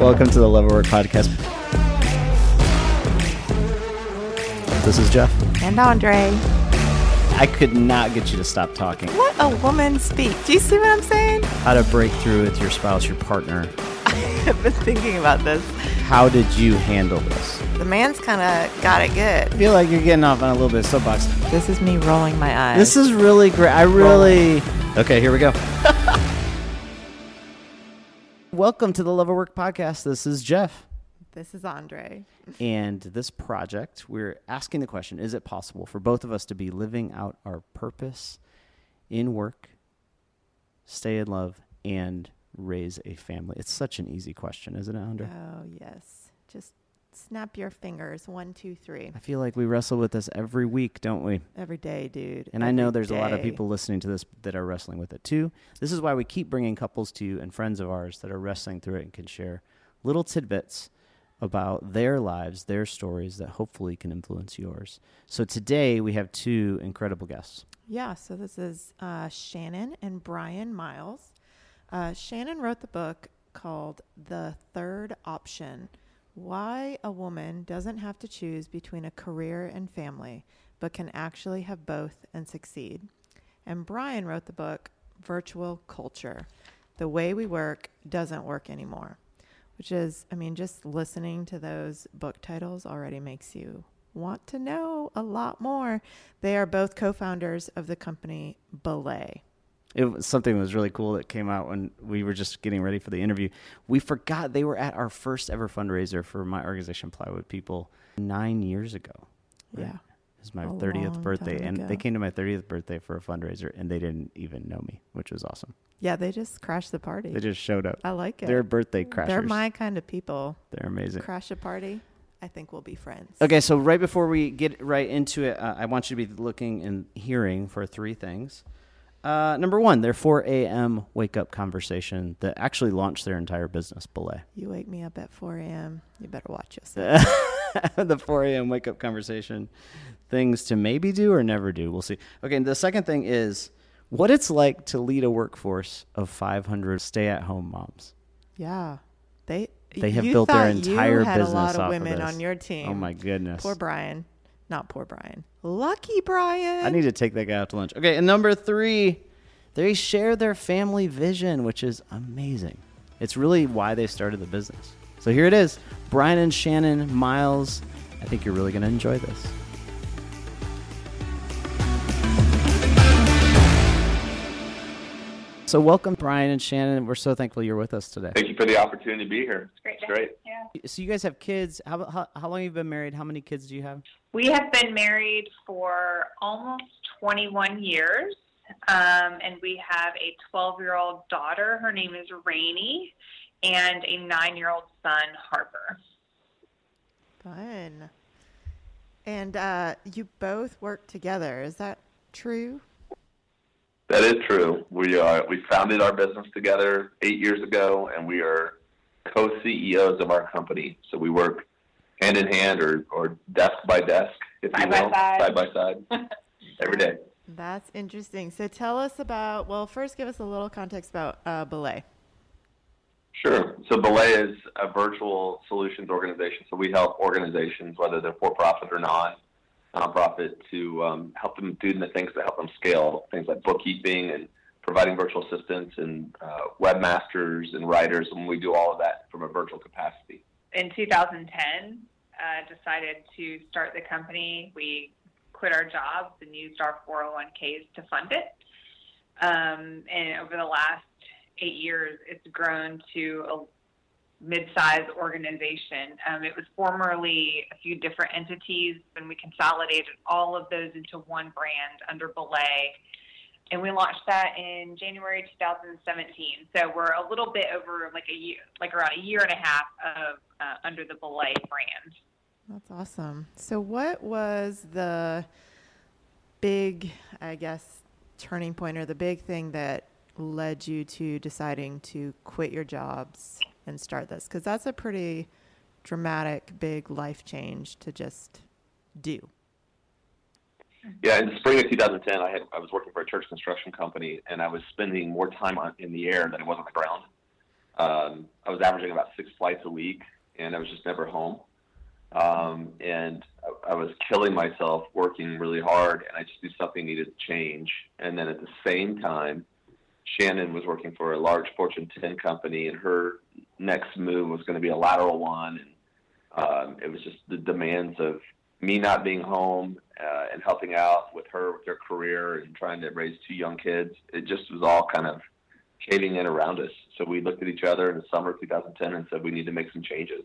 Welcome to the Love Work podcast. This is Jeff. And Andre. I could not get you to stop talking. What a woman speak. Do you see what I'm saying? How to break through with your spouse, your partner. I've been thinking about this. How did you handle this? The man's kind of got it good. I feel like you're getting off on a little bit of soapbox. This is me rolling my eyes. This is really great. I really. Okay, here we go. Welcome to the Love of Work podcast. This is Jeff. This is Andre. And this project, we're asking the question is it possible for both of us to be living out our purpose in work, stay in love, and raise a family? It's such an easy question, isn't it, Andre? Oh, yes. Just snap your fingers. One, two, three. I feel like we wrestle with this every week, don't we? Every day, dude. And I know Every there's a lot of people listening to this that are wrestling with it too. This is why we keep bringing couples to you and friends of ours that are wrestling through it and can share little tidbits about their lives, their stories that hopefully can influence yours. So today we have two incredible guests. Yeah, so this is uh, Shannon and Brian Miles. Uh, Shannon wrote the book called The Third Option Why a Woman Doesn't Have to Choose Between a Career and Family, but Can Actually Have Both and Succeed. And Brian wrote the book Virtual Culture The Way We Work Doesn't Work Anymore, which is, I mean, just listening to those book titles already makes you want to know a lot more. They are both co founders of the company Belay. It was something that was really cool that came out when we were just getting ready for the interview. We forgot they were at our first ever fundraiser for my organization, Plywood People, nine years ago. right? Yeah. It was my A 30th birthday, and ago. they came to my 30th birthday for a fundraiser, and they didn't even know me, which was awesome. Yeah, they just crashed the party. They just showed up. I like it. They're birthday crashers. They're my kind of people. They're amazing. Crash a party. I think we'll be friends. Okay, so right before we get right into it, uh, I want you to be looking and hearing for three things. Uh, number one, their 4 a.m. wake up conversation that actually launched their entire business, Belay. You wake me up at 4 a.m. You better watch yourself. the 4 a.m. wake up conversation. Things to maybe do or never do. We'll see. Okay, the second thing is what it's like to lead a workforce of 500 stay at home moms. yeah. They They have built their entire you had business a lot of off of women this. on your team. Oh my goodness. Poor Brian. Not poor Brian. Lucky Brian. I need to take that guy out to lunch. Okay, and number three, they share their family vision, which is amazing. It's really why they started the business. So here it is Brian and Shannon Miles. I think you're really going to enjoy this. So, welcome, Brian and Shannon. We're so thankful you're with us today. Thank you for the opportunity to be here. Great. It's great. Yeah. So, you guys have kids. How, how, how long have you been married? How many kids do you have? We have been married for almost 21 years, um, and we have a 12 year old daughter. Her name is Rainey, and a nine year old son, Harper. Fun. And uh, you both work together. Is that true? That is true. We uh, we founded our business together eight years ago, and we are co-CEOs of our company. So we work hand in hand, or, or desk by desk, if Side you by will, side. side by side, every day. That's interesting. So tell us about, well, first give us a little context about uh, Belay. Sure. So Belay is a virtual solutions organization. So we help organizations, whether they're for profit or non nonprofit, to um, help them do the things that help them scale, things like bookkeeping and providing virtual assistants and uh, webmasters and writers. And we do all of that from a virtual capacity. In 2010, uh, decided to start the company. We quit our jobs and used our 401ks to fund it. Um, and over the last eight years, it's grown to a mid-sized organization. Um, it was formerly a few different entities, and we consolidated all of those into one brand under Belay. And we launched that in January 2017. So we're a little bit over like a year, like around a year and a half of uh, under the Belay brand. That's awesome. So, what was the big, I guess, turning point or the big thing that led you to deciding to quit your jobs and start this? Because that's a pretty dramatic, big life change to just do. Yeah, in the spring of 2010, I had I was working for a church construction company, and I was spending more time on, in the air than I was on the ground. um, I was averaging about six flights a week, and I was just never home. Um, and I, I was killing myself working really hard, and I just knew something needed to change. And then at the same time, Shannon was working for a large Fortune 10 company, and her next move was going to be a lateral one. And um, it was just the demands of me not being home uh, and helping out with her with her career and trying to raise two young kids. It just was all kind of caving in around us. So we looked at each other in the summer of 2010 and said we need to make some changes.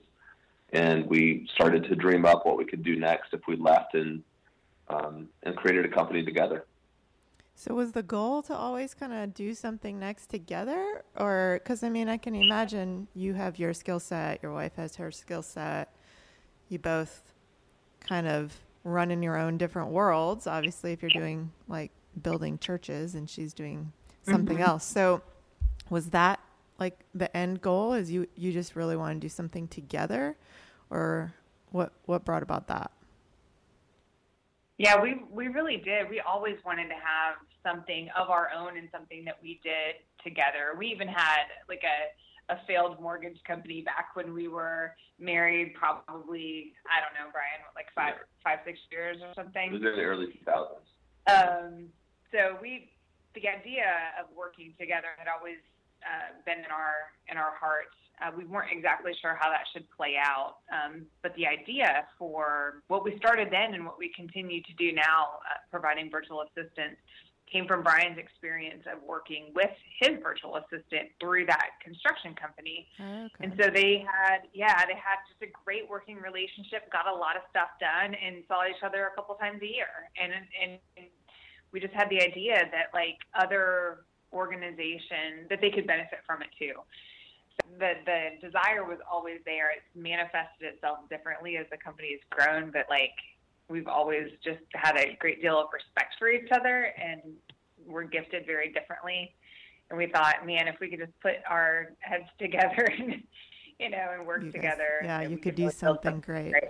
And we started to dream up what we could do next if we left and um, and created a company together. So was the goal to always kind of do something next together, or because I mean I can imagine you have your skill set, your wife has her skill set, you both kind of run in your own different worlds. Obviously, if you're doing like building churches and she's doing something mm-hmm. else, so was that like the end goal? Is you you just really want to do something together, or what what brought about that? Yeah, we we really did. We always wanted to have something of our own and something that we did together. We even had like a a failed mortgage company back when we were married, probably I don't know, Brian, like five five six years or something. It was in the early two thousands. Um, so we the idea of working together had always uh, been in our in our hearts. Uh, we weren't exactly sure how that should play out, um, but the idea for what we started then and what we continue to do now, uh, providing virtual assistance, came from Brian's experience of working with his virtual assistant through that construction company. Okay. And so they had, yeah, they had just a great working relationship, got a lot of stuff done, and saw each other a couple times a year. And and, and we just had the idea that like other organization that they could benefit from it too. The the desire was always there. It's manifested itself differently as the company has grown, but like we've always just had a great deal of respect for each other and we're gifted very differently. And we thought, man, if we could just put our heads together and you know and work guys, together, yeah, you could do something great. great.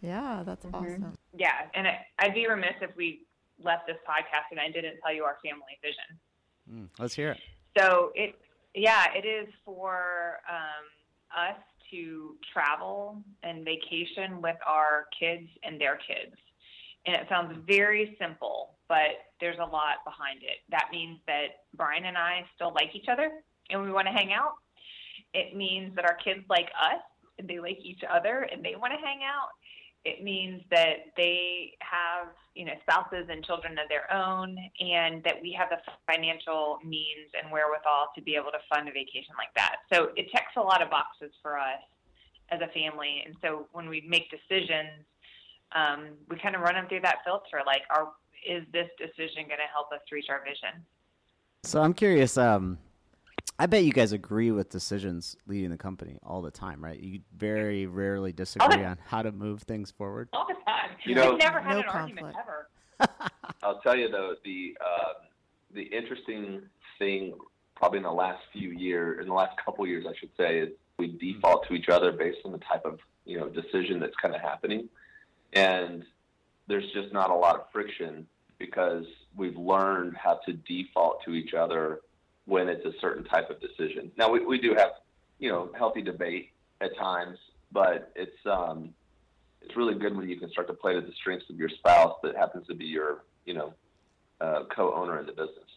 Yeah, that's mm-hmm. awesome. Yeah, and I'd be remiss if we left this podcast and I didn't tell you our family vision. Mm, let's hear it. So it, yeah, it is for um, us to travel and vacation with our kids and their kids. And it sounds very simple, but there's a lot behind it. That means that Brian and I still like each other and we want to hang out. It means that our kids like us and they like each other and they want to hang out it means that they have you know spouses and children of their own and that we have the financial means and wherewithal to be able to fund a vacation like that. So it checks a lot of boxes for us as a family. And so when we make decisions um, we kind of run them through that filter like are is this decision going to help us reach our vision? So i'm curious um, I bet you guys agree with decisions leading the company all the time, right? You very rarely disagree on how to move things forward. All the time. You know, We've never had no an conflict. argument ever. I'll tell you though, the uh, the interesting thing, probably in the last few years, in the last couple years, I should say, is we default to each other based on the type of you know decision that's kind of happening, and there's just not a lot of friction because we've learned how to default to each other when it's a certain type of decision. Now we, we do have, you know, healthy debate at times, but it's um, it's really good when you can start to play to the strengths of your spouse that happens to be your, you know, uh, co-owner in the business.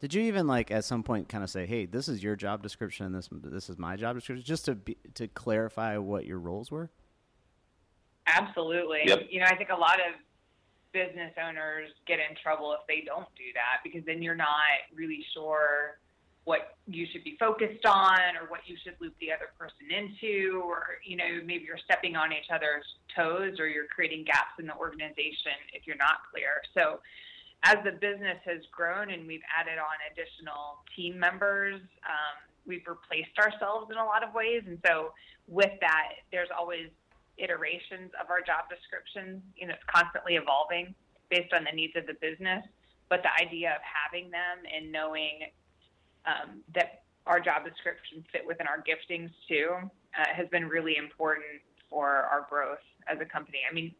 Did you even like at some point kind of say, "Hey, this is your job description, and this this is my job description," just to be, to clarify what your roles were? Absolutely. Yep. You know, I think a lot of business owners get in trouble if they don't do that because then you're not really sure what you should be focused on or what you should loop the other person into or you know maybe you're stepping on each other's toes or you're creating gaps in the organization if you're not clear. So as the business has grown and we've added on additional team members um, we've replaced ourselves in a lot of ways. And so with that there's always iterations of our job descriptions. You know, it's constantly evolving based on the needs of the business. But the idea of having them and knowing um, that our job descriptions fit within our giftings too uh, has been really important for our growth as a company. I mean,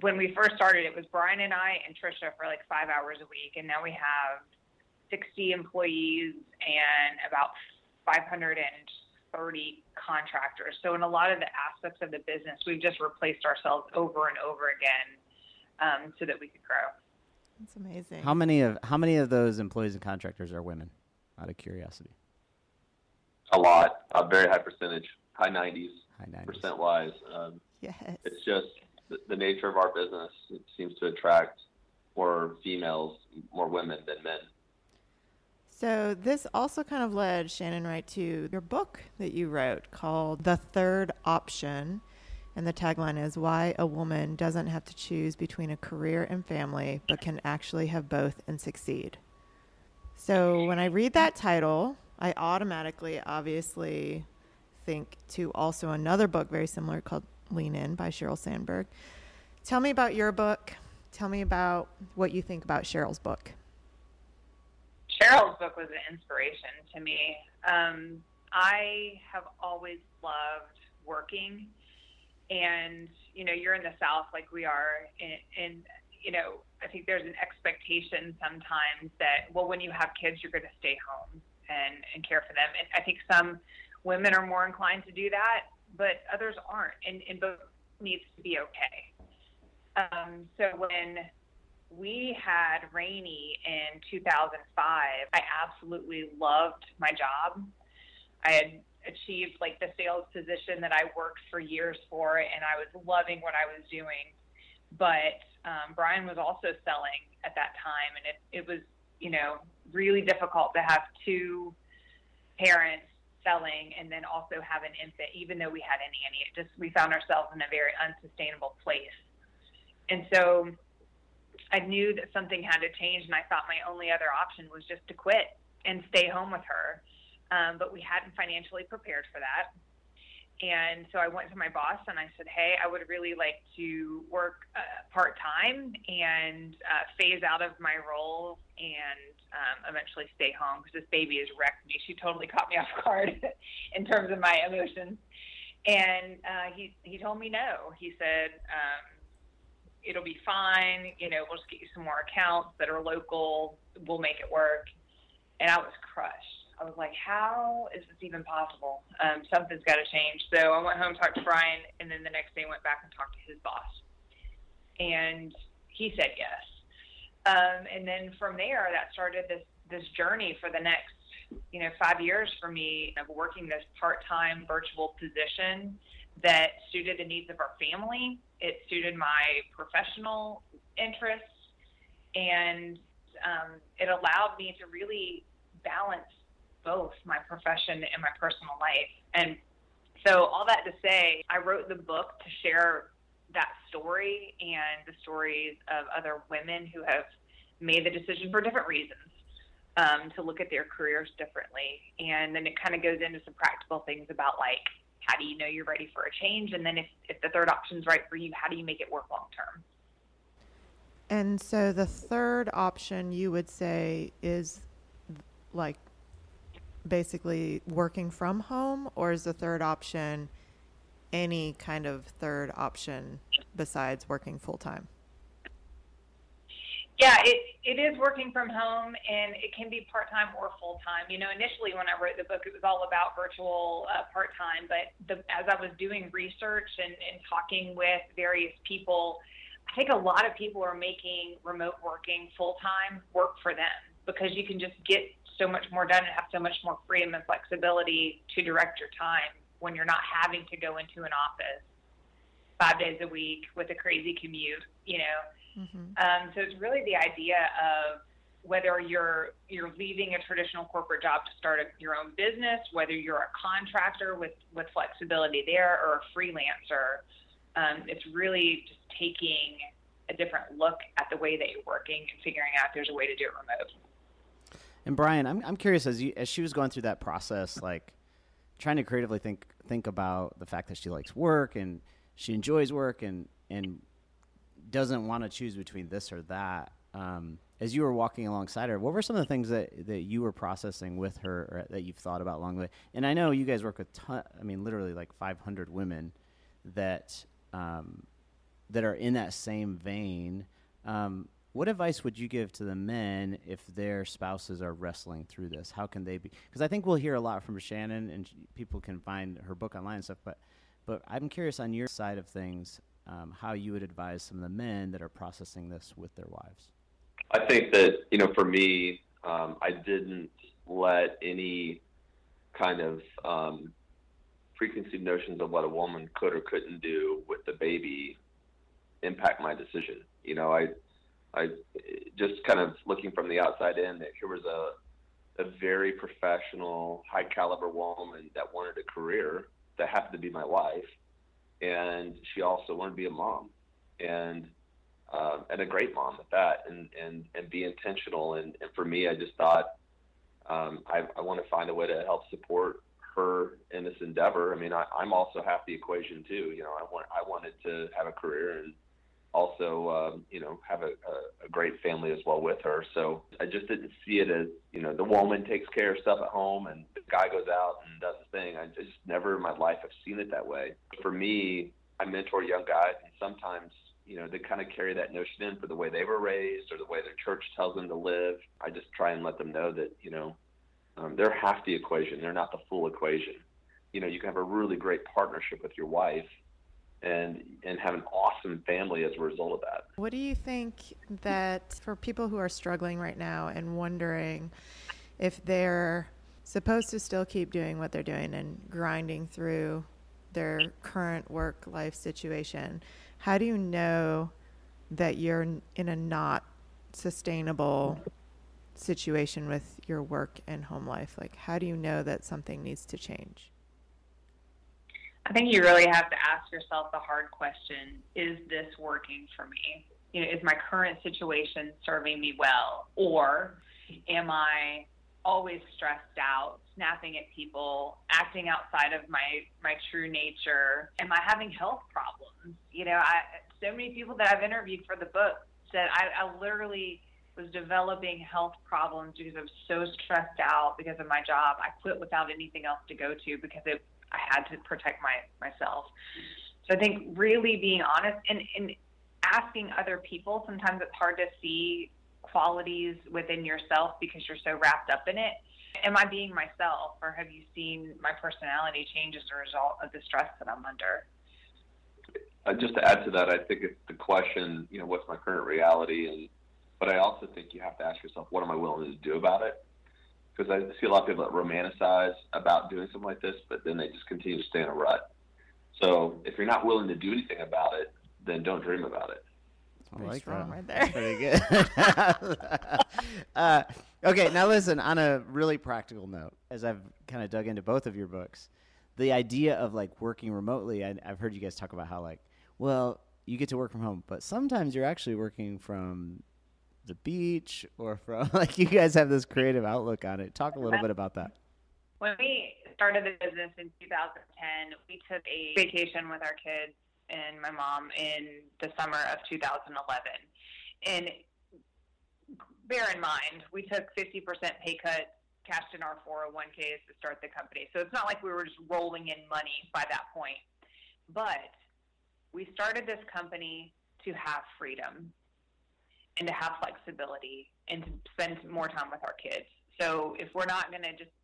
when we first started, it was Brian and I and Trisha for like five hours a week, and now we have 60 employees and about 530 contractors. So in a lot of the aspects of the business, we've just replaced ourselves over and over again um, so that we could grow. That's amazing. How many of how many of those employees and contractors are women? Out of curiosity. A lot, a very high percentage, high 90s High 90s. percent wise. Um, yes. it's just the, the nature of our business. It seems to attract more females, more women than men. So this also kind of led Shannon right to your book that you wrote called The Third Option. And the tagline is Why a Woman Doesn't Have to Choose Between a Career and Family, but Can Actually Have Both and Succeed. So when I read that title, I automatically, obviously, think to also another book very similar called Lean In by Sheryl Sandberg. Tell me about your book. Tell me about what you think about Sheryl's book. Sheryl's book was an inspiration to me. Um, I have always loved working, and you know, you're in the South like we are, and you know, I think there's an expectation sometimes that well, when you have kids, you're going to stay home and and care for them. And I think some women are more inclined to do that, but others aren't, and and both needs to be okay. Um, so when we had Rainy in 2005. I absolutely loved my job. I had achieved like the sales position that I worked for years for, and I was loving what I was doing. But um, Brian was also selling at that time, and it, it was, you know, really difficult to have two parents selling and then also have an infant, even though we had a nanny. It just, we found ourselves in a very unsustainable place. And so I knew that something had to change, and I thought my only other option was just to quit and stay home with her. Um, but we hadn't financially prepared for that. And so I went to my boss and I said, Hey, I would really like to work uh, part time and uh, phase out of my role and um, eventually stay home because this baby has wrecked me. She totally caught me off guard in terms of my emotions. And uh, he, he told me no. He said, um, it'll be fine. You know, we'll just get you some more accounts that are local. We'll make it work. And I was crushed. I was like, how is this even possible? Um, something's got to change. So I went home, talked to Brian, and then the next day went back and talked to his boss. And he said yes. Um, and then from there, that started this this journey for the next, you know, five years for me of working this part time virtual position that suited the needs of our family. It suited my professional interests, and um, it allowed me to really balance both my profession and my personal life. And so, all that to say, I wrote the book to share that story and the stories of other women who have made the decision for different reasons um, to look at their careers differently. And then it kind of goes into some practical things about like how do you know you're ready for a change? And then if, if the third option is right for you, how do you make it work long term? And so the third option you would say is like basically working from home, or is the third option any kind of third option besides working full time? Yeah, it, it is working from home and it can be part time or full time. You know, initially when I wrote the book, it was all about virtual uh, part time, but the, as I was doing research and, and talking with various people, I think a lot of people are making remote working full time work for them because you can just get so much more done and have so much more freedom and flexibility to direct your time when you're not having to go into an office five days a week with a crazy commute, you know. Mm-hmm. Um, so it's really the idea of whether you're you're leaving a traditional corporate job to start a, your own business, whether you're a contractor with with flexibility there or a freelancer. Um, it's really just taking a different look at the way that you're working and figuring out if there's a way to do it remote. And Brian, I'm I'm curious as you as she was going through that process, like trying to creatively think think about the fact that she likes work and she enjoys work and and doesn't want to choose between this or that. Um, as you were walking alongside her, what were some of the things that, that you were processing with her or that you've thought about along the way? And I know you guys work with, ton, I mean, literally like 500 women that um, that are in that same vein. Um, What advice would you give to the men if their spouses are wrestling through this? How can they be? Because I think we'll hear a lot from Shannon, and she, people can find her book online and stuff. But, but I'm curious on your side of things, um, how you would advise some of the men that are processing this with their wives. I think that you know, for me, um, I didn't let any kind of um, preconceived notions of what a woman could or couldn't do with the baby impact my decision. You know, I I just kind of looking from the outside in that here was a a very professional, high caliber woman that wanted a career that happened to be my wife, and she also wanted to be a mom, and um, and a great mom at that, and and and be intentional. And, and for me, I just thought um, I, I want to find a way to help support her in this endeavor. I mean, I, I'm also half the equation too. You know, I want I wanted to have a career and also, um, you know, have a, a, a great family as well with her. So I just didn't see it as, you know, the woman takes care of stuff at home and the guy goes out and does his thing. I just never in my life have seen it that way. For me, I mentor young guys and sometimes, you know, they kind of carry that notion in for the way they were raised or the way their church tells them to live. I just try and let them know that, you know, um, they're half the equation. They're not the full equation. You know, you can have a really great partnership with your wife and and have an awesome family as a result of that. What do you think that for people who are struggling right now and wondering if they're supposed to still keep doing what they're doing and grinding through their current work life situation, how do you know that you're in a not sustainable situation with your work and home life? Like, how do you know that something needs to change? I think you really have to ask yourself the hard question is this working for me? You know, is my current situation serving me well? Or am I always stressed out, snapping at people, acting outside of my my true nature? Am I having health problems? You know, I so many people that I've interviewed for the book said I, I literally was developing health problems because I was so stressed out because of my job. I quit without anything else to go to because it I had to protect my myself. So I think really being honest and, and asking other people, sometimes it's hard to see qualities within yourself because you're so wrapped up in it. Am I being myself or have you seen my personality change as a result of the stress that I'm under? Uh, just to add to that, I think it's the question, you know, what's my current reality? And but I also think you have to ask yourself, what am I willing to do about it? Because I see a lot of people that romanticize about doing something like this, but then they just continue to stay in a rut. So if you're not willing to do anything about it, then don't dream about it. I like strong that. right there. That's pretty good. uh, okay, now listen. On a really practical note, as I've kind of dug into both of your books, the idea of like working remotely, I, I've heard you guys talk about how like, well, you get to work from home, but sometimes you're actually working from the beach or from like you guys have this creative outlook on it. Talk a little bit about that. When we started the business in 2010, we took a vacation with our kids and my mom in the summer of 2011. And bear in mind, we took 50% pay cut, cashed in our 401ks to start the company. So it's not like we were just rolling in money by that point. But we started this company to have freedom and to have flexibility and to spend more time with our kids. So if we're not going to just,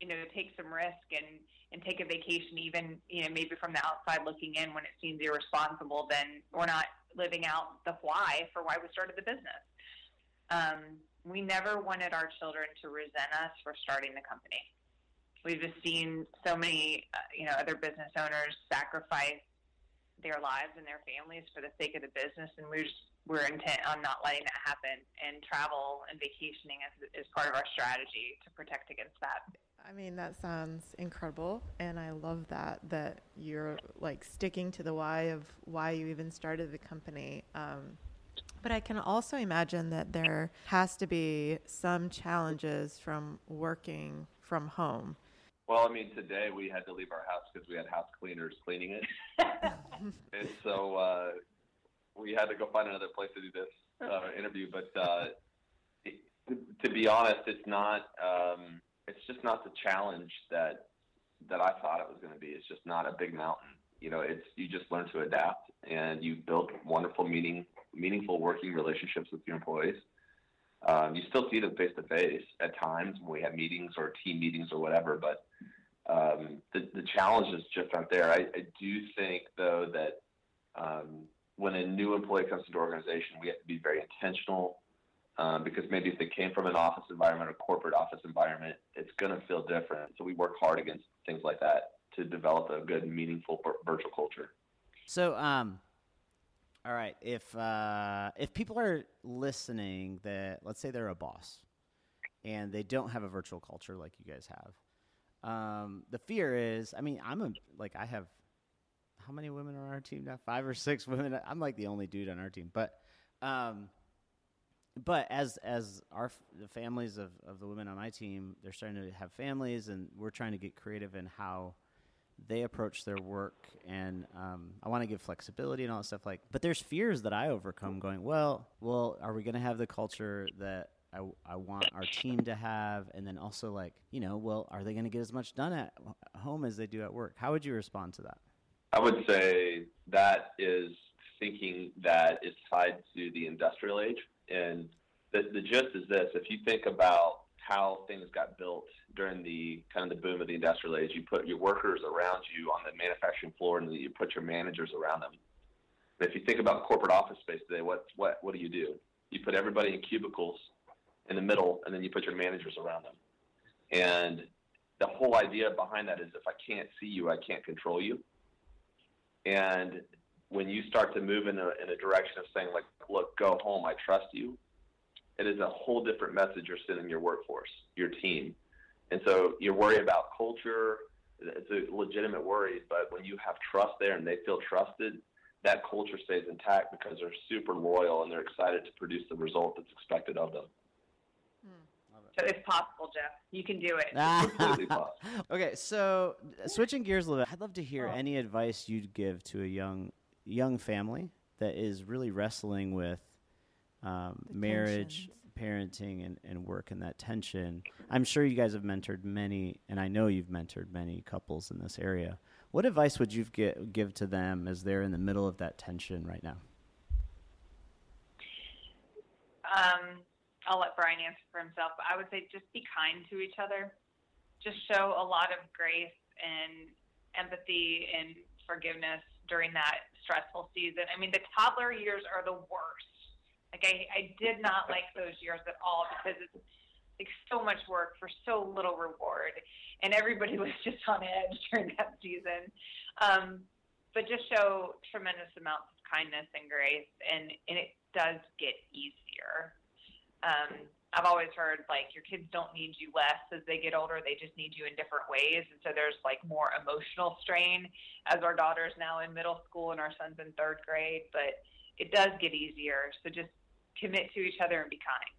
you know, take some risk and and take a vacation, even you know maybe from the outside looking in when it seems irresponsible, then we're not living out the why for why we started the business. Um, we never wanted our children to resent us for starting the company. We've just seen so many, uh, you know, other business owners sacrifice their lives and their families for the sake of the business, and we're just we're intent on not letting that happen. And travel and vacationing is, is part of our strategy to protect against that. I mean, that sounds incredible, and I love that that you're like sticking to the why of why you even started the company. Um, but I can also imagine that there has to be some challenges from working from home. Well, I mean, today we had to leave our house because we had house cleaners cleaning it, and so uh, we had to go find another place to do this uh, interview. But uh, it, to be honest, it's not. Um, it's just not the challenge that that I thought it was going to be. It's just not a big mountain. You know, it's you just learn to adapt, and you build wonderful meeting meaningful working relationships with your employees. Um, you still see them face to face at times when we have meetings or team meetings or whatever, but um, the, the challenges just aren't there. I, I do think, though, that um, when a new employee comes into the organization, we have to be very intentional um, because maybe if they came from an office environment or corporate office environment, it's going to feel different. So we work hard against things like that to develop a good, meaningful virtual culture. So, um, all right, if uh, if people are listening, that let's say they're a boss and they don't have a virtual culture like you guys have, um, the fear is, I mean, I'm a like I have how many women are on our team now? Five or six women. I'm like the only dude on our team, but. Um, but as as our the families of, of the women on my team, they're starting to have families, and we're trying to get creative in how they approach their work. And um, I want to give flexibility and all that stuff. Like, but there's fears that I overcome. Going, well, well, are we going to have the culture that I, I want our team to have? And then also, like, you know, well, are they going to get as much done at home as they do at work? How would you respond to that? I would say that is thinking that is tied to the industrial age and the, the gist is this if you think about how things got built during the kind of the boom of the industrial age, you put your workers around you on the manufacturing floor and you put your managers around them. if you think about corporate office space today, what, what, what do you do? You put everybody in cubicles in the middle and then you put your managers around them. And the whole idea behind that is if I can't see you, I can't control you. And when you start to move in a, in a direction of saying like, look, go home, I trust you, it is a whole different message you're sending your workforce, your team. And so you worry about culture. It's a legitimate worry, but when you have trust there and they feel trusted, that culture stays intact because they're super loyal and they're excited to produce the result that's expected of them. So it's possible, Jeff. You can do it. completely possible. Okay, so switching gears a little bit, I'd love to hear any advice you'd give to a young young family that is really wrestling with um, marriage, tensions. parenting, and, and work and that tension. I'm sure you guys have mentored many, and I know you've mentored many couples in this area. What advice would you give, give to them as they're in the middle of that tension right now? Um, I'll let Brian answer for himself. But I would say just be kind to each other. Just show a lot of grace and empathy and forgiveness during that stressful season. I mean, the toddler years are the worst. Like I, I did not like those years at all because it's like so much work for so little reward, and everybody was just on edge during that season. Um, but just show tremendous amounts of kindness and grace, and and it does get easier. Um, I've always heard like your kids don't need you less as they get older; they just need you in different ways. And so there's like more emotional strain as our daughter's now in middle school and our son's in third grade. But it does get easier. So just commit to each other and be kind.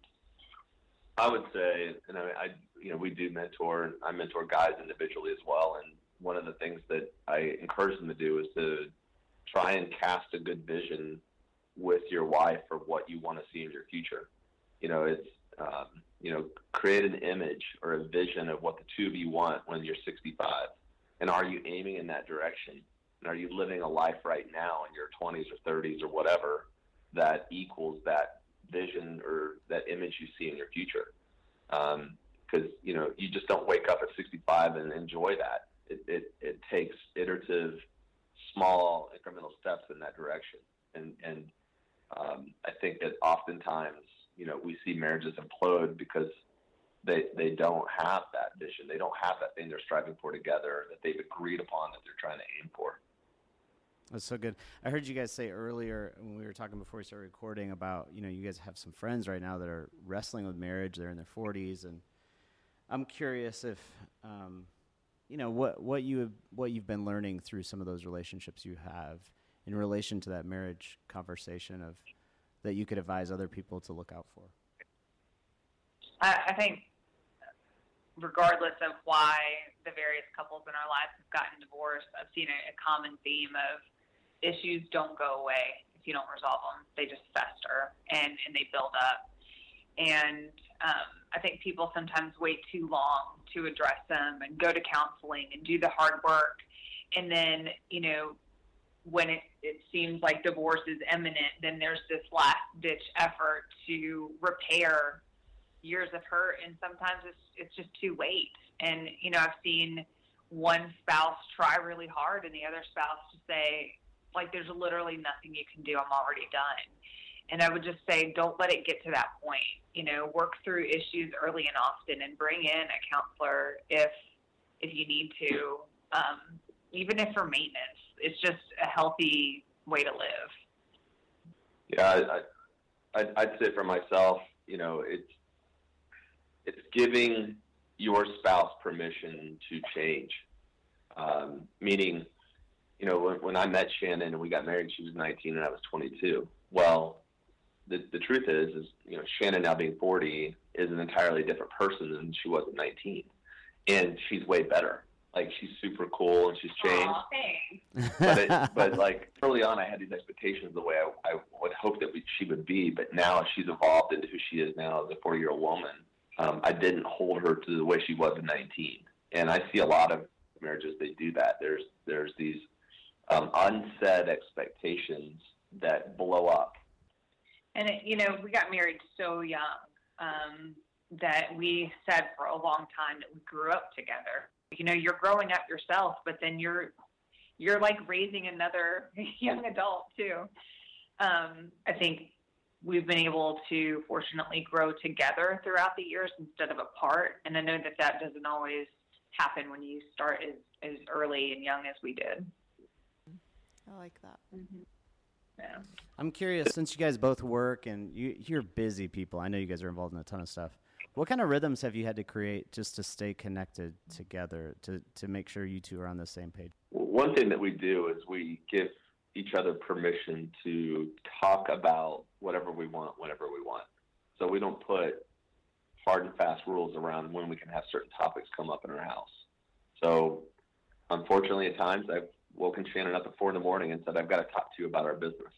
I would say, and I, I, you know, we do mentor. I mentor guys individually as well. And one of the things that I encourage them to do is to try and cast a good vision with your wife for what you want to see in your future. You know, it's um, you know, create an image or a vision of what the two of you want when you're 65, and are you aiming in that direction? And are you living a life right now in your 20s or 30s or whatever that equals that vision or that image you see in your future? Because um, you know, you just don't wake up at 65 and enjoy that. It, it, it takes iterative, small, incremental steps in that direction, and and um, I think that oftentimes you know we see marriages implode because they they don't have that vision. They don't have that thing they're striving for together that they've agreed upon that they're trying to aim for. That's so good. I heard you guys say earlier when we were talking before we started recording about you know you guys have some friends right now that are wrestling with marriage. They're in their forties, and I'm curious if um, you know what what you what you've been learning through some of those relationships you have in relation to that marriage conversation of that you could advise other people to look out for? I, I think, regardless of why the various couples in our lives have gotten divorced, I've seen a, a common theme of issues don't go away if you don't resolve them. They just fester and, and they build up. And um, I think people sometimes wait too long to address them and go to counseling and do the hard work. And then, you know, when it, it seems like divorce is imminent, then there's this last ditch effort to repair years of hurt, and sometimes it's it's just too late. And you know, I've seen one spouse try really hard, and the other spouse to say, like, there's literally nothing you can do. I'm already done. And I would just say, don't let it get to that point. You know, work through issues early and often, and bring in a counselor if if you need to, um, even if for maintenance. It's just a healthy way to live. Yeah, I, I, I'd say for myself, you know, it's it's giving your spouse permission to change. Um, meaning, you know, when, when I met Shannon and we got married, she was 19 and I was 22. Well, the the truth is, is you know, Shannon now being 40 is an entirely different person than she was at 19, and she's way better. Like she's super cool and she's changed. Aw, thanks. but it, but like early on, I had these expectations the way I, I would hope that we, she would be. But now she's evolved into who she is now as a 40 year old woman. Um, I didn't hold her to the way she was at 19, and I see a lot of marriages they do that. There's there's these um, unsaid expectations that blow up. And it, you know, we got married so young um, that we said for a long time that we grew up together. You know, you're growing up yourself, but then you're you're like raising another young adult too. Um, I think we've been able to fortunately grow together throughout the years instead of apart, and I know that that doesn't always happen when you start as, as early and young as we did. I like that. Yeah. I'm curious, since you guys both work and you, you're busy people, I know you guys are involved in a ton of stuff. What kind of rhythms have you had to create just to stay connected together to, to make sure you two are on the same page? One thing that we do is we give each other permission to talk about whatever we want whenever we want. So we don't put hard and fast rules around when we can have certain topics come up in our house. So unfortunately, at times I've woken Shannon up at four in the morning and said, I've got to talk to you about our business.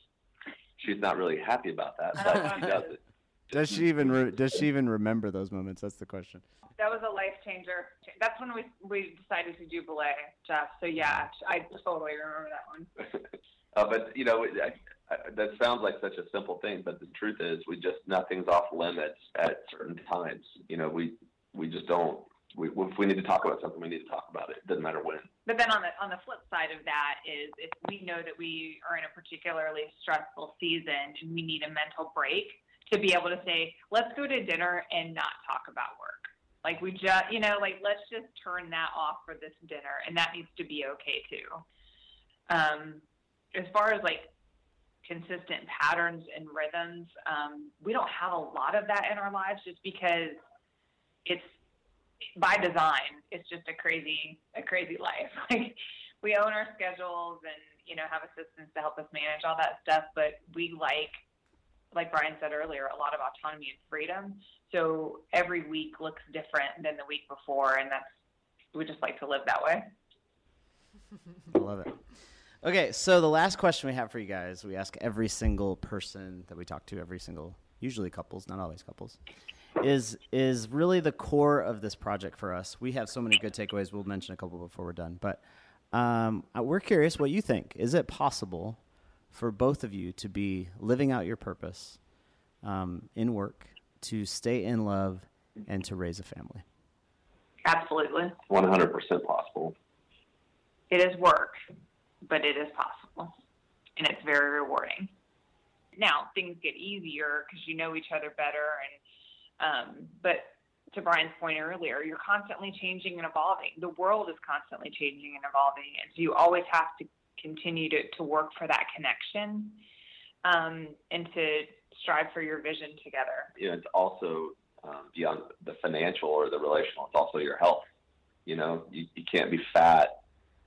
She's not really happy about that, but she does it. Does she even re- does she even remember those moments? That's the question. That was a life changer. That's when we we decided to do belay, Jeff. So yeah, I totally remember that one. Uh, but you know, I, I, that sounds like such a simple thing, but the truth is, we just nothing's off limits at certain times. You know, we we just don't. We, if we need to talk about something, we need to talk about it. It doesn't matter when. But then on the on the flip side of that is if we know that we are in a particularly stressful season and we need a mental break to be able to say, let's go to dinner and not talk about work. Like we just, you know, like let's just turn that off for this dinner, and that needs to be okay too. Um, as far as like consistent patterns and rhythms, um, we don't have a lot of that in our lives just because it's by design. It's just a crazy, a crazy life. Like we own our schedules and you know have assistants to help us manage all that stuff, but we like, like Brian said earlier, a lot of autonomy and freedom. So every week looks different than the week before, and that's we just like to live that way. I love it. Okay, so the last question we have for you guys, we ask every single person that we talk to, every single, usually couples, not always couples, is is really the core of this project for us. We have so many good takeaways. We'll mention a couple before we're done, but um, we're curious what you think. Is it possible for both of you to be living out your purpose um, in work, to stay in love, and to raise a family? Absolutely, 100% possible. it is work, but it is possible, and it's very rewarding. Now things get easier because you know each other better, and um, but to Brian's point earlier, you're constantly changing and evolving. The world is constantly changing and evolving, and so you always have to continue to, to work for that connection um, and to strive for your vision together. You know, it's also um, beyond the financial or the relational. It's also your health. You know, you, you can't be fat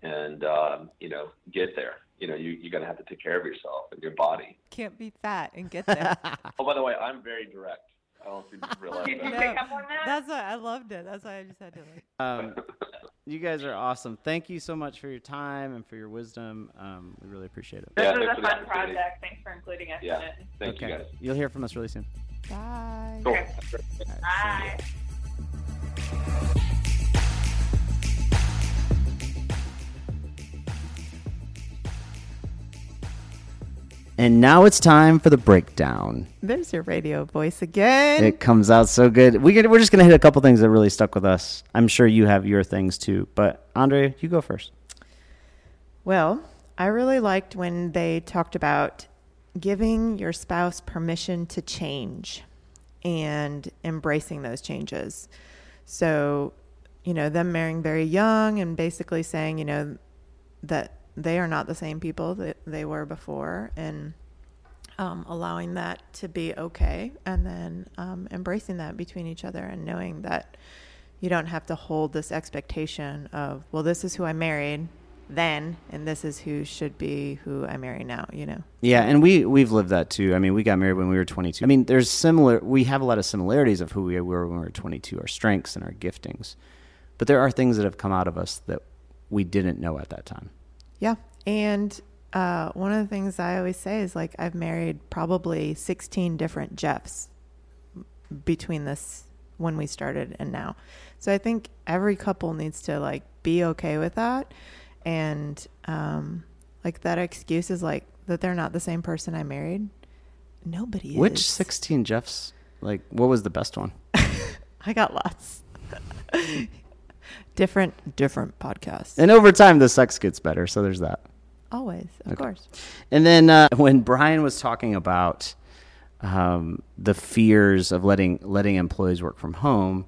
and um, you know get there. You know, you you're gonna have to take care of yourself and your body. Can't be fat and get there. Oh, by the way, I'm very direct. I don't know if you realize Did you that. pick up on that? That's why I loved it. That's why I just had to like. Um, you guys are awesome. Thank you so much for your time and for your wisdom. Um, we really appreciate it. this Yeah, was thanks a fun project. Thanks for including us Yeah. in it. Thank okay. you guys. You'll hear from us really soon. Bye. Cool. Okay. All right, see you. Bye. And now it's time for the breakdown. There's your radio voice again. It comes out so good. We we're just going to hit a couple things that really stuck with us. I'm sure you have your things too. But Andre, you go first. Well, I really liked when they talked about giving your spouse permission to change and embracing those changes. So, you know, them marrying very young and basically saying, you know, that they are not the same people that they were before and um, allowing that to be okay and then um, embracing that between each other and knowing that you don't have to hold this expectation of, well, this is who I married then and this is who should be who I marry now, you know. Yeah, and we we've lived that too. I mean, we got married when we were 22. I mean, there's similar we have a lot of similarities of who we were when we were 22, our strengths and our giftings. But there are things that have come out of us that we didn't know at that time. Yeah. And uh, one of the things I always say is like I've married probably 16 different Jeffs between this when we started and now. So I think every couple needs to like be okay with that and um, like that excuse is like that they're not the same person I married. Nobody Which is. 16 Jeffs? Like, what was the best one? I got lots. Different, different podcasts. And over time, the sex gets better. So there's that. Always, of Okay. course. And then uh, when Brian was talking about um, the fears of letting letting employees work from home,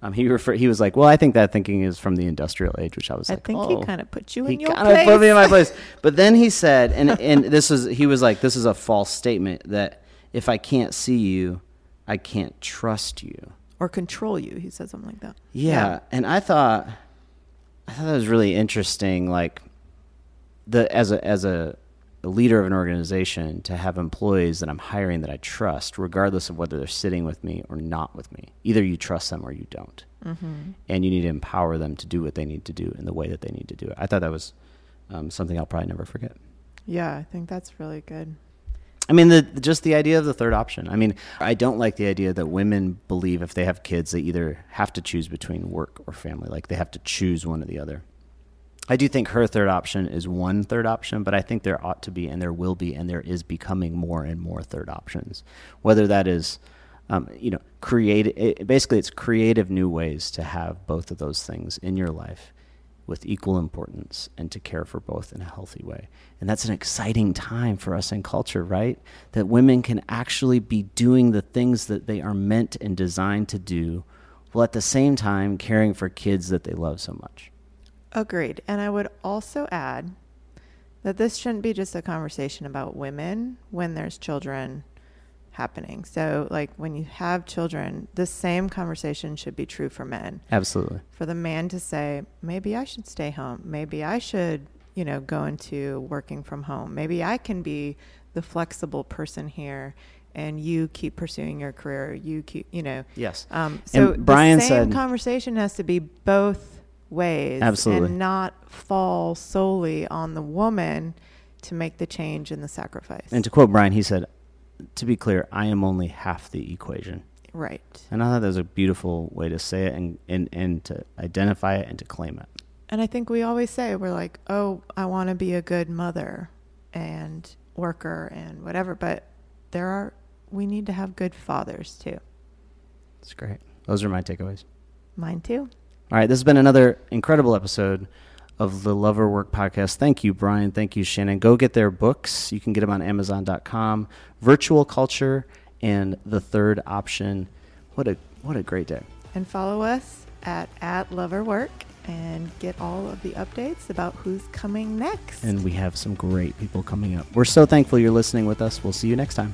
um, he refer- he was like, "Well, I think that thinking is from the industrial age," which I was I like, think "Oh." he kind of put you he in your kind of put me in my place. But then he said, and and this is he was like, "This is a false statement that if I can't see you, I can't trust you." Or control you. He said something like that. Yeah, and I thought I thought that was really interesting. Like the as a as a, a leader of an organization to have employees that I'm hiring that I trust, regardless of whether they're sitting with me or not with me. Either you trust them or you don't, Mm-hmm. and you need to empower them to do what they need to do in the way that they need to do it. I thought that was um, something I'll probably never forget. Yeah, I think that's really good. I mean, the just the idea of the third option. I mean, I don't like the idea that women believe if they have kids, they either have to choose between work or family. Like they have to choose one or the other. I do think her third option is one third option, but I think there ought to be, and there will be, and there is becoming more and more third options. Whether that is, um, you know, create it, basically it's creative new ways to have both of those things in your life with equal importance and to care for both in a healthy way. And that's an exciting time for us in culture, right? That women can actually be doing the things that they are meant and designed to do while at the same time caring for kids that they love so much. Agreed. And I would also add that this shouldn't be just a conversation about women when there's children happening. So, like when you have children, the same conversation should be true for men. Absolutely. For the man to say, maybe I should stay home. Maybe I should, you know, go into working from home. Maybe I can be the flexible person here and you keep pursuing your career. You keep, you know, Yes. um, so Brian the same said- conversation has to be both ways, Absolutely. and not fall solely on the woman to make the change and the sacrifice. And to quote Brian, he said, to be clear, I am only half the equation. right. And I thought that was a beautiful way to say it and, and, and to identify it and to claim it. And I think we always say we're like, oh, I want to be a good mother and worker and whatever, but there are we need to have good fathers too. It's great. Those are my takeaways. Mine too. All right, this has been another incredible episode of the Love or Work podcast. Thank you, Brian. Thank you, Shannon. Go get their books. You can get them on Amazon.com. Virtual Culture and The Third Option. What a what a great day. And follow us at at Love or Work and get all of the updates about who's coming next. And we have some great people coming up. We're so thankful you're listening with us. We'll see you next time.